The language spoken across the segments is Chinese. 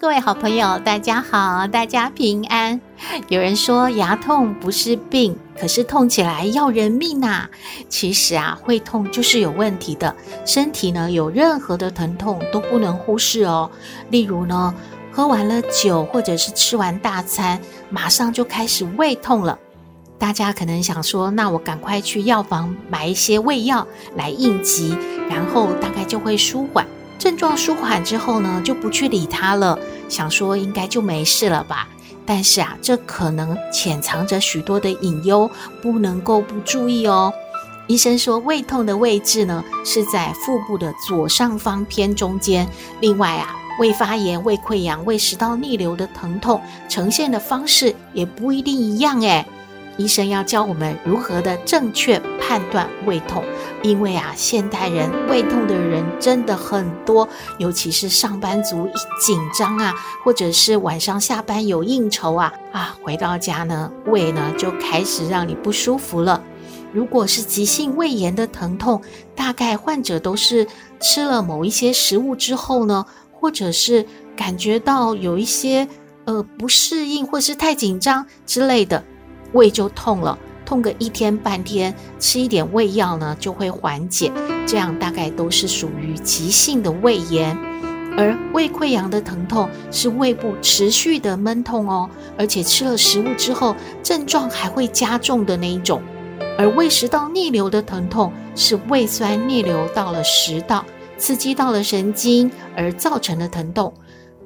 各位好朋友，大家好，大家平安。有人说牙痛不是病，可是痛起来要人命呐。其实啊，会痛就是有问题的。身体呢，有任何的疼痛都不能忽视哦。例如呢，喝完了酒或者是吃完大餐，马上就开始胃痛了。大家可能想说，那我赶快去药房买一些胃药来应急，然后大概就会舒缓。症状舒缓之后呢，就不去理它了，想说应该就没事了吧。但是啊，这可能潜藏着许多的隐忧，不能够不注意哦。医生说，胃痛的位置呢是在腹部的左上方偏中间。另外啊，胃发炎、胃溃疡、胃食道逆流的疼痛呈现的方式也不一定一样诶。医生要教我们如何的正确判断胃痛，因为啊，现代人胃痛的人真的很多，尤其是上班族一紧张啊，或者是晚上下班有应酬啊，啊，回到家呢，胃呢就开始让你不舒服了。如果是急性胃炎的疼痛，大概患者都是吃了某一些食物之后呢，或者是感觉到有一些呃不适应，或是太紧张之类的。胃就痛了，痛个一天半天，吃一点胃药呢就会缓解。这样大概都是属于急性的胃炎，而胃溃疡的疼痛是胃部持续的闷痛哦，而且吃了食物之后症状还会加重的那一种。而胃食道逆流的疼痛是胃酸逆流到了食道，刺激到了神经而造成的疼痛。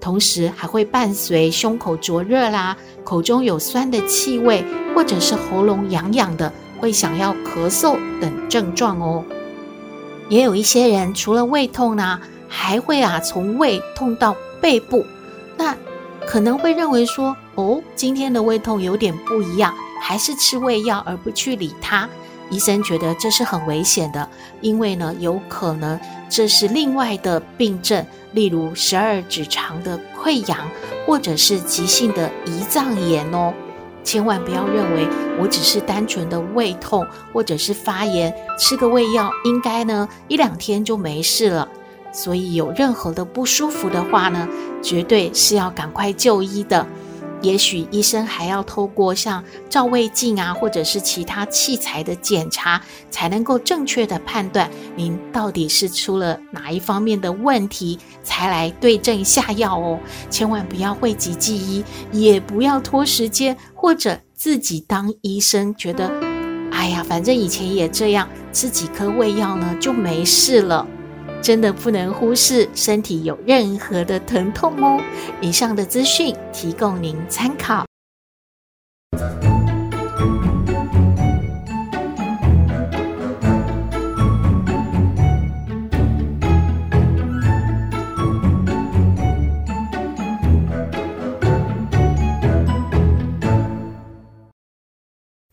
同时还会伴随胸口灼热啦，口中有酸的气味，或者是喉咙痒痒的，会想要咳嗽等症状哦。也有一些人除了胃痛呢，还会啊从胃痛到背部，那可能会认为说，哦，今天的胃痛有点不一样，还是吃胃药而不去理它。医生觉得这是很危险的，因为呢，有可能这是另外的病症，例如十二指肠的溃疡，或者是急性的胰脏炎哦。千万不要认为我只是单纯的胃痛或者是发炎，吃个胃药应该呢一两天就没事了。所以有任何的不舒服的话呢，绝对是要赶快就医的。也许医生还要透过像照胃镜啊，或者是其他器材的检查，才能够正确的判断您到底是出了哪一方面的问题，才来对症下药哦。千万不要讳疾忌医，也不要拖时间，或者自己当医生，觉得哎呀，反正以前也这样，吃几颗胃药呢就没事了。真的不能忽视身体有任何的疼痛哦。以上的资讯提供您参考。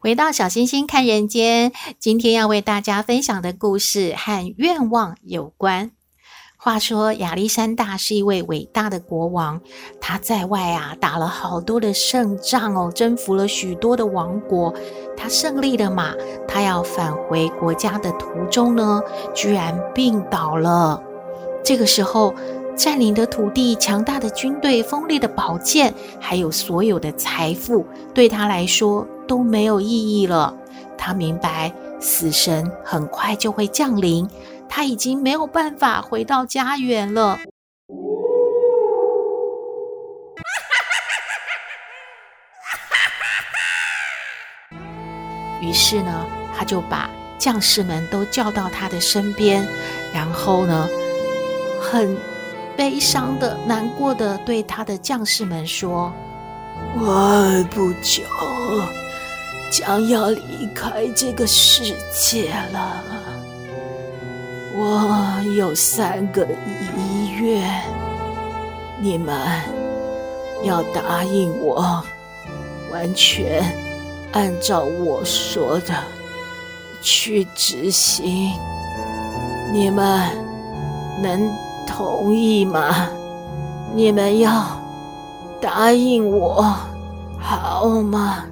回到小星星看人间，今天要为大家分享的故事和愿望有关。话说亚历山大是一位伟大的国王，他在外啊打了好多的胜仗哦，征服了许多的王国。他胜利了嘛，他要返回国家的途中呢，居然病倒了。这个时候，占领的土地、强大的军队、锋利的宝剑，还有所有的财富，对他来说都没有意义了。他明白死神很快就会降临，他已经没有办法回到家园了。于是呢，他就把将士们都叫到他的身边，然后呢，很悲伤的、难过的对他的将士们说：“我不久将要离开这个世界了，我有三个遗愿，你们要答应我，完全按照我说的去执行。你们能同意吗？你们要答应我，好吗？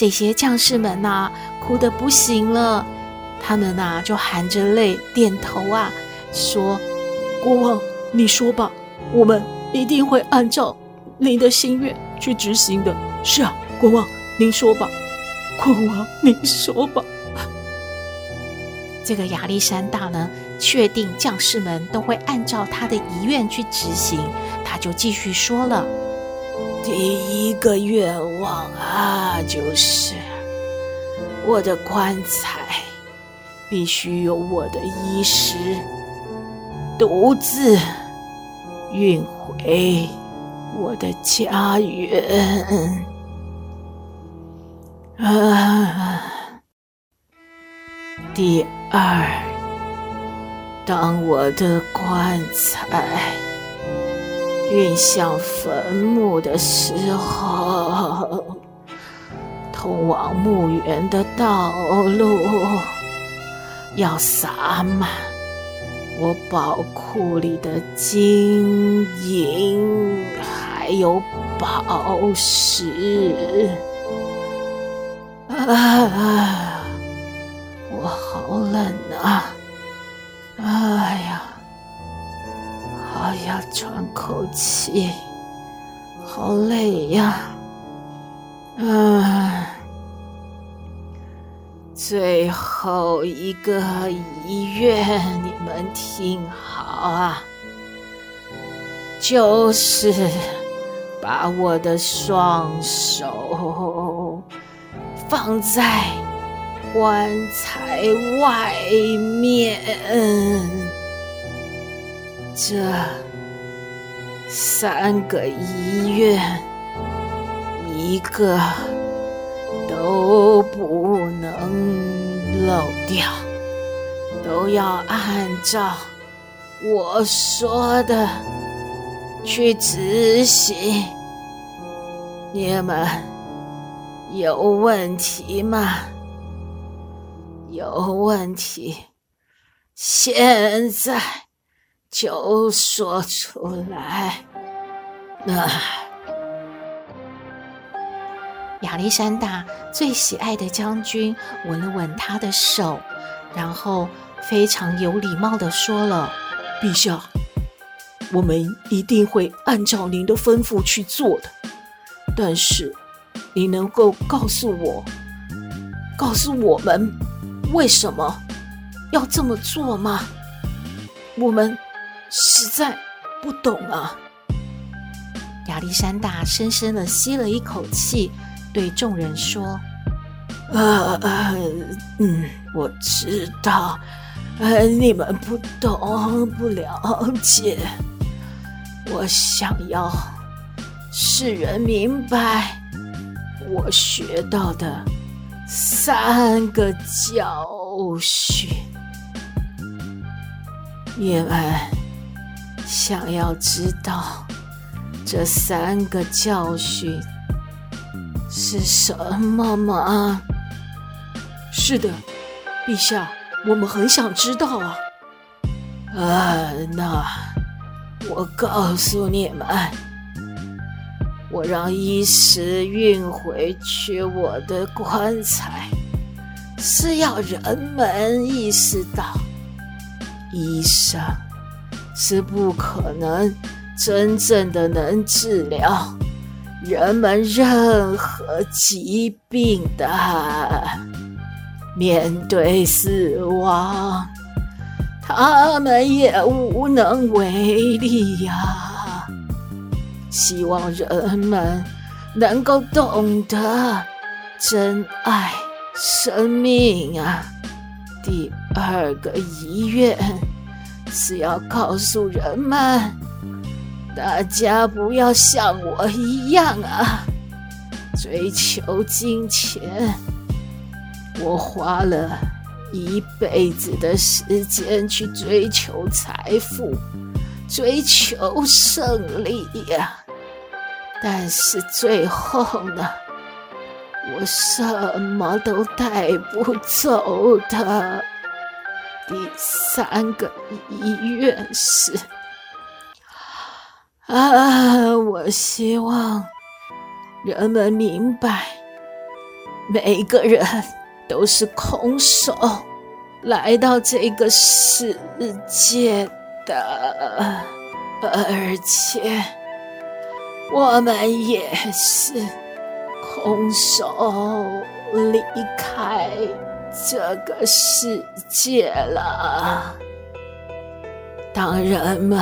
这些将士们呐、啊，哭得不行了。他们呐、啊，就含着泪点头啊，说：“国王，你说吧，我们一定会按照您的心愿去执行的。”是啊，国王，您说吧，国王，您说吧。这个亚历山大呢，确定将士们都会按照他的遗愿去执行，他就继续说了：“第一个愿望啊，就是我的棺材。”必须由我的医师独自运回我的家园。啊，第二，当我的棺材运向坟墓的时候，通往墓园的道路。要洒满我宝库里的金银，还有宝石。啊，我好冷啊！哎呀，我要喘口气，好累呀！啊。最后一个遗愿，你们听好啊，就是把我的双手放在棺材外面。这三个医院，一个。都不能漏掉，都要按照我说的去执行。你们有问题吗？有问题，现在就说出来。啊。亚历山大最喜爱的将军吻了吻他的手，然后非常有礼貌的说了：“陛下，我们一定会按照您的吩咐去做的。但是，你能够告诉我，告诉我们为什么要这么做吗？我们实在不懂啊。”亚历山大深深地吸了一口气。对众人说：“呃呃，嗯，我知道，呃，你们不懂，不了解。我想要世人明白我学到的三个教训。你们想要知道这三个教训？”是什么吗？是的，陛下，我们很想知道啊。啊，那我告诉你们，我让医师运回去我的棺材，是要人们意识到，医生是不可能真正的能治疗。人们任何疾病的面对死亡，他们也无能为力呀、希望人们能够懂得珍爱生命啊！第二个遗愿是要告诉人们。大家不要像我一样啊，追求金钱。我花了一辈子的时间去追求财富，追求胜利呀。但是最后呢，我什么都带不走的。第三个遗愿是，啊，我希望人们明白，每个人都是空手来到这个世界的，而且我们也是空手离开。这个世界了。当人们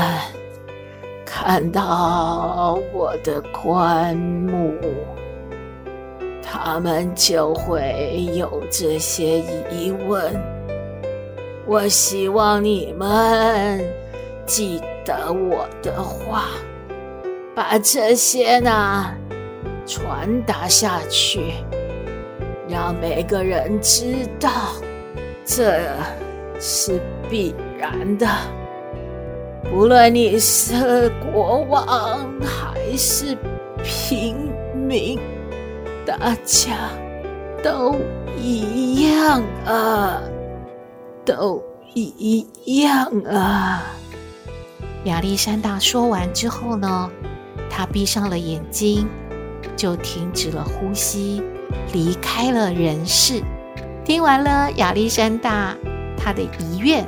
看到我的棺木，他们就会有这些疑问。我希望你们记得我的话，把这些呢传达下去。让每个人知道，这是必然的。无论你是国王还是平民，大家都一样啊，都一样啊。亚历山大说完之后呢，他闭上了眼睛，就停止了呼吸。离开了人世。听完了亚历山大他的遗愿，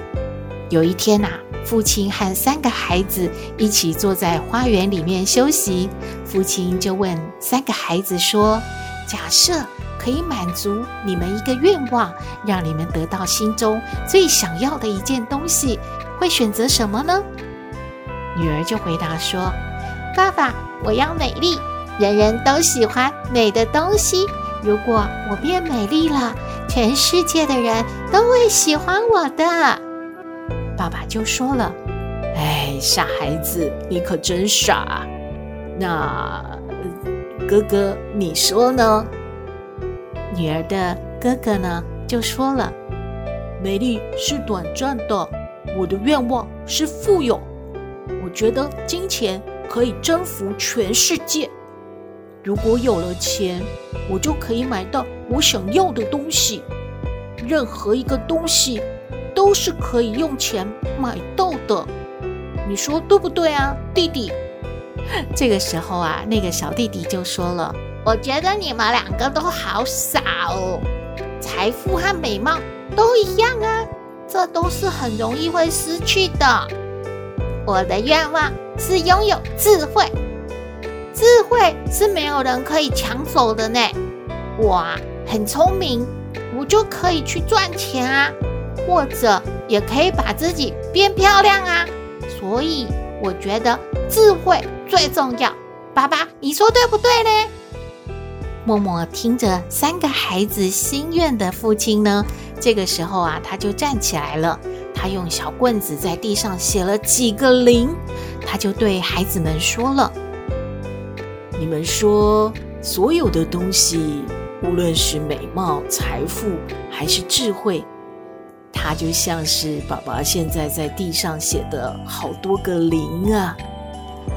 有一天呐、父亲和三个孩子一起坐在花园里面休息。父亲就问三个孩子说：“假设可以满足你们一个愿望，让你们得到心中最想要的一件东西，会选择什么呢？”女儿就回答说：“爸爸，我要美丽，人人都喜欢美的东西。”如果我变美丽了，全世界的人都会喜欢我的。爸爸就说了：“哎，傻孩子，你可真傻。那哥哥，你说呢？”女儿的哥哥呢，就说了：“美丽是短暂的，我的愿望是富有。我觉得金钱可以征服全世界。”如果有了钱，我就可以买到我想要的东西。任何一个东西都是可以用钱买到的。你说对不对啊，弟弟？这个时候啊，那个小弟弟就说了：“我觉得你们两个都好傻哦，财富和美貌都一样啊，这都是很容易会失去的。我的愿望是拥有智慧。”智慧是没有人可以抢走的呢。我啊，很聪明，我就可以去赚钱啊，或者也可以把自己变漂亮啊。所以我觉得智慧最重要。爸爸，你说对不对呢？默默听着三个孩子心愿的父亲呢，这个时候啊，他就站起来了。他用小棍子在地上写了几个零，他就对孩子们说了。你们说，所有的东西，无论是美貌、财富，还是智慧，它就像是爸爸现在在地上写的好多个零啊。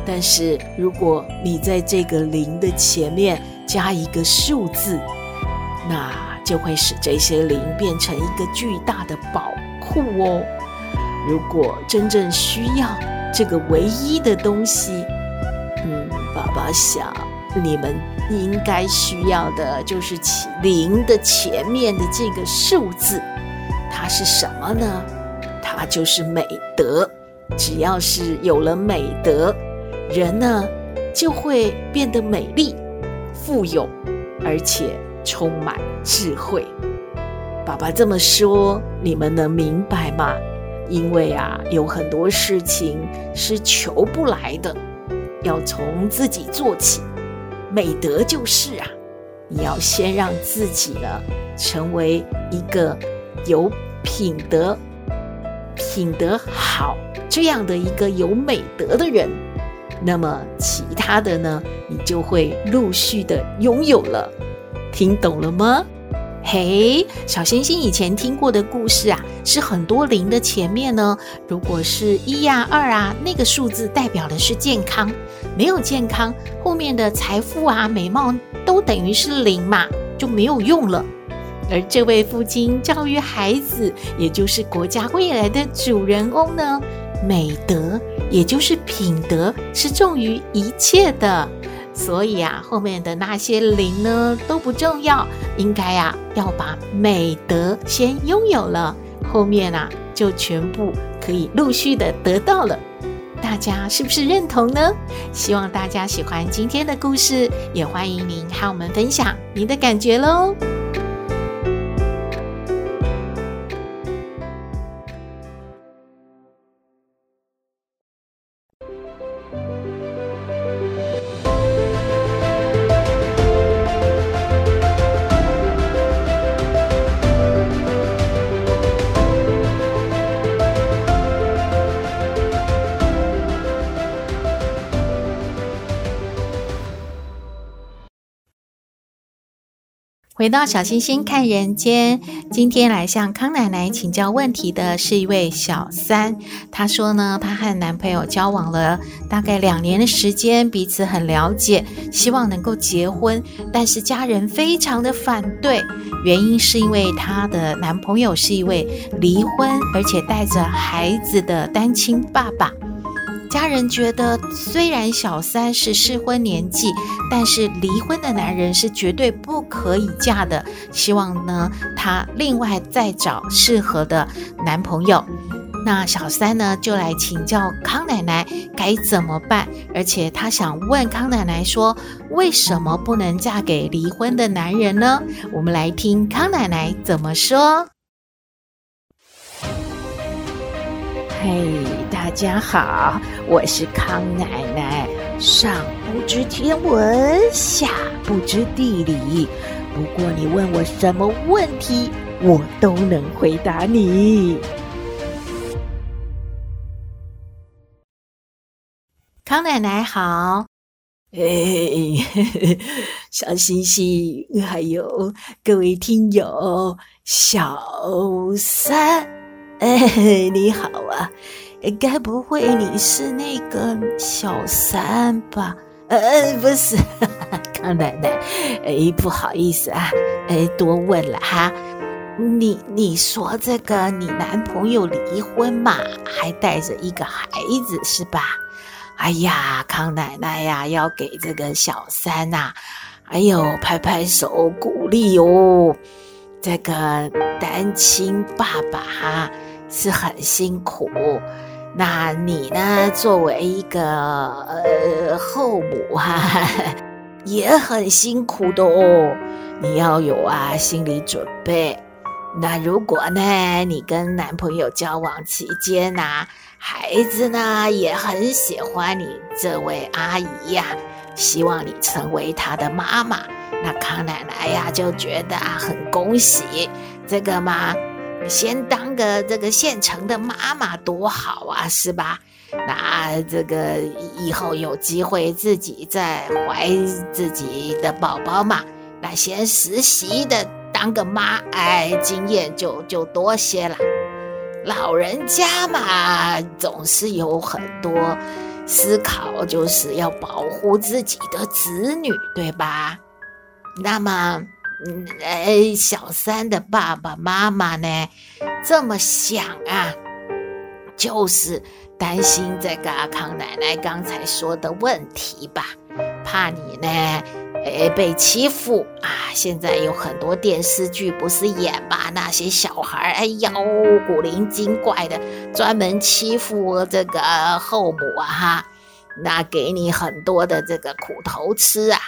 但是，如果你在这个零的前面加一个数字，那就会使这些零变成一个巨大的宝库哦。如果真正需要这个唯一的东西，想，你们应该需要的就是零的前面的这个数字，它是什么呢？它就是美德。只要是有了美德，人呢就会变得美丽、富有，而且充满智慧。爸爸这么说，你们能明白吗？因为啊，有很多事情是求不来的。要从自己做起，美德就是啊，你要先让自己呢成为一个有品德、品德好这样的一个有美德的人，那么其他的呢，你就会陆续的拥有了。听懂了吗？嘿，小星星以前听过的故事啊，是很多零的前面呢，如果是一呀、二啊，那个数字代表的是健康，没有健康，后面的财富啊、美貌都等于是零嘛，就没有用了。而这位父亲教育孩子，也就是国家未来的主人翁呢，美德也就是品德是重于一切的。所以啊，后面的那些零呢都不重要，应该啊要把美德先拥有了，后面啊就全部可以陆续的得到了。大家是不是认同呢？希望大家喜欢今天的故事，也欢迎您和我们分享您的感觉喽。回到小星星看人间，今天来向康奶奶请教问题的是一位小三。她说呢，她和男朋友交往了大概两年的时间，彼此很了解，希望能够结婚，但是家人非常的反对，原因是因为她的男朋友是一位离婚而且带着孩子的单亲爸爸。家人觉得，虽然小三是适婚年纪，但是离婚的男人是绝对不可以嫁的。希望呢，她另外再找适合的男朋友。那小三呢，就来请教康奶奶该怎么办。而且她想问康奶奶说，为什么不能嫁给离婚的男人呢？我们来听康奶奶怎么说。嘿家好，我是康奶奶。上不知天文，下不知地理，不过你问我什么问题，我都能回答你。康奶奶好，嘿，小星星，还有各位听友，小三。哎，你好啊，该不会你是那个小三吧？呃，不是，康奶奶，哎，不好意思啊，哎，多问了哈。你你说这个你男朋友离婚嘛，还带着一个孩子是吧？哎呀，康奶奶呀，要给这个小三呐，哎呦，拍拍手鼓励哦。这个单亲爸爸哈。是很辛苦，那你呢？作为一个呃后母哈、啊，也很辛苦的哦。你要有啊心理准备。那如果呢，你跟男朋友交往期间呐、孩子呢也很喜欢你这位阿姨呀、希望你成为他的妈妈，那康奶奶呀就觉得啊很恭喜这个嘛。先当个这个现成的妈妈多好啊，是吧？那这个以后有机会自己再怀自己的宝宝嘛，那先实习的当个妈，哎，经验就就多些了。老人家嘛，总是有很多思考，就是要保护自己的子女，对吧？那么。嗯，哎，小三的爸爸妈妈呢，这么想啊，就是担心这个康奶奶刚才说的问题吧，怕你呢，哎，被欺负啊。现在有很多电视剧不是演吧，那些小孩哎呦，古灵精怪的，专门欺负这个后母啊哈，那给你很多的这个苦头吃啊。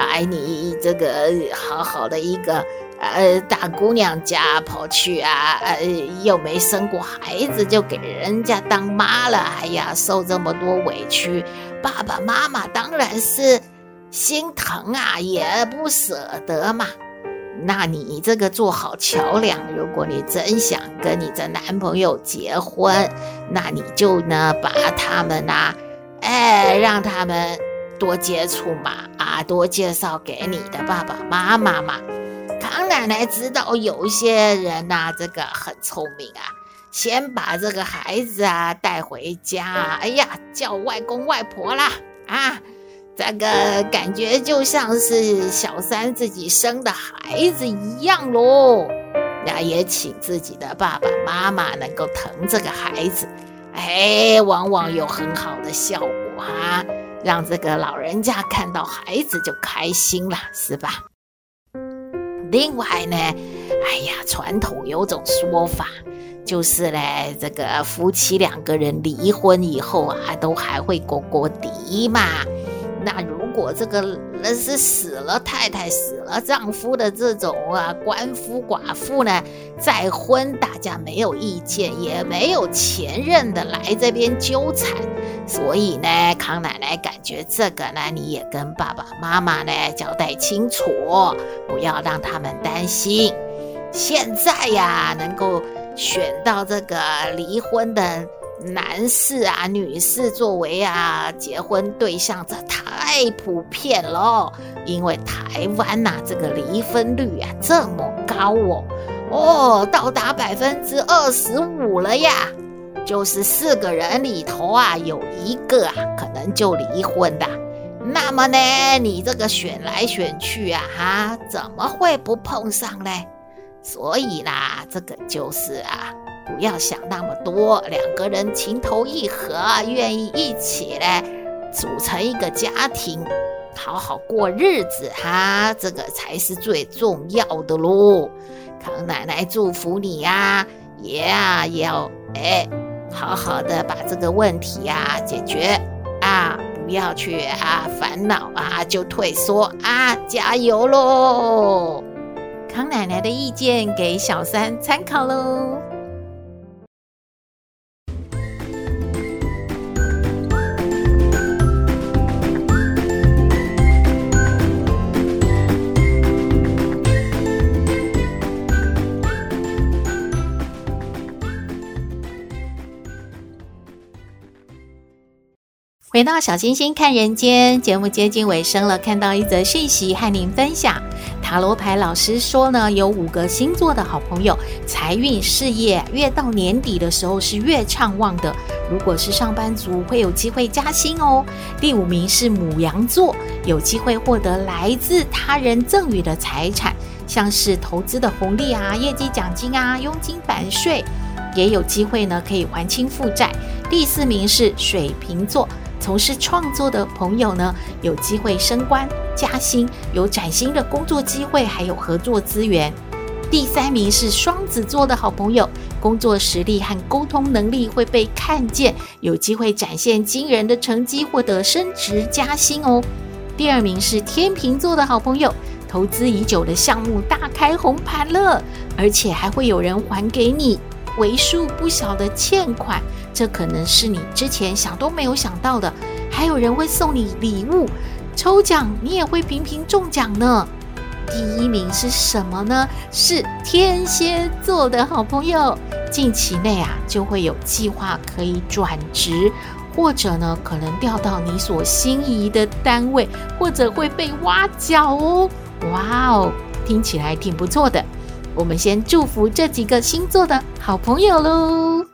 哎，你这个好好的一个呃大姑娘家跑去啊，呃又没生过孩子就给人家当妈了，哎呀，受这么多委屈，爸爸妈妈当然是心疼啊，也不舍得嘛。那你这个做好桥梁，如果你真想跟你的男朋友结婚，那你就呢把他们呐、啊，哎，让他们。多接触嘛，啊，多介绍给你的爸爸妈妈嘛，康奶奶知道有一些人呐、这个很聪明啊，先把这个孩子啊带回家，哎呀，叫外公外婆啦啊，这个感觉就像是小三自己生的孩子一样喽。那也请自己的爸爸妈妈能够疼这个孩子，哎，往往有很好的效果啊，让这个老人家看到孩子就开心了，是吧？另外呢，哎呀，传统有种说法，就是嘞，这个夫妻两个人离婚以后啊，都还会过过底嘛。那如果这个那是死了太太死了丈夫的这种啊，鳏夫寡妇呢，再婚，大家没有意见，也没有前任的来这边纠缠，所以呢，康奶奶感觉这个呢，你也跟爸爸妈妈呢交代清楚，不要让他们担心。现在呀，能够选到这个离婚的。男士啊，女士作为啊结婚对象，这太普遍了。因为台湾呐、这个离婚率啊这么高哦，哦，到达百分之二十五了呀。就是四个人里头啊，有一个啊可能就离婚的。那么呢，你这个选来选去啊，哈，怎么会不碰上嘞？所以啦，这个就是啊。不要想那么多，两个人情投意合，愿意一起来组成一个家庭，好好过日子哈，这个才是最重要的喽。康奶奶祝福你呀，也啊也要哎，好好的把这个问题呀解决啊，不要去啊烦恼啊就退缩啊，加油喽！康奶奶的意见给小三参考喽。回到小星星看人间节目接近尾声了，看到一则讯息和您分享。塔罗牌老师说呢，有五个星座的好朋友，财运事业越到年底的时候是越畅旺的。如果是上班族，会有机会加薪哦。第五名是母羊座，有机会获得来自他人赠予的财产，像是投资的红利啊、业绩奖金啊、佣金返税，也有机会呢可以还清负债。第四名是水瓶座。从事创作的朋友呢，有机会升官加薪，有崭新的工作机会，还有合作资源。第三名是双子座的好朋友，工作实力和沟通能力会被看见，有机会展现惊人的成绩，获得升职加薪哦。第二名是天秤座的好朋友，投资已久的项目大开红盘了，而且还会有人还给你为数不小的欠款。这可能是你之前想都没有想到的，还有人会送你礼物，抽奖你也会频频中奖呢。第一名是什么呢？是天蝎座的好朋友，近期内啊就会有计划可以转职，或者呢可能调到你所心仪的单位，或者会被挖角哦。哇哦，听起来挺不错的。我们先祝福这几个星座的好朋友喽。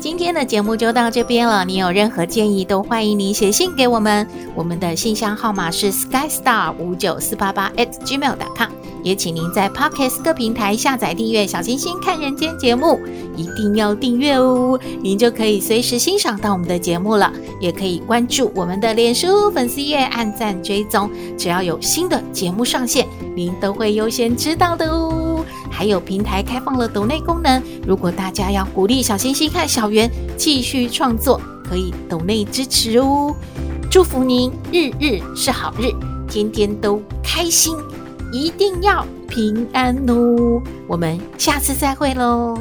今天的节目就到这边了。你有任何建议，都欢迎你写信给我们。我们的信箱号码是 skystar 五九四八八 at gmail.com。也请您在 Podcast 各平台下载订阅《小星星看人间》节目，一定要订阅哦，您就可以随时欣赏到我们的节目了。也可以关注我们的脸书粉丝页，按赞追踪，只要有新的节目上线，您都会优先知道的哦。还有平台开放了抖内功能，如果大家要鼓励小星星看小圆继续创作，可以抖内支持哦。祝福您日日是好日，天天都开心，一定要平安哦。我们下次再会喽。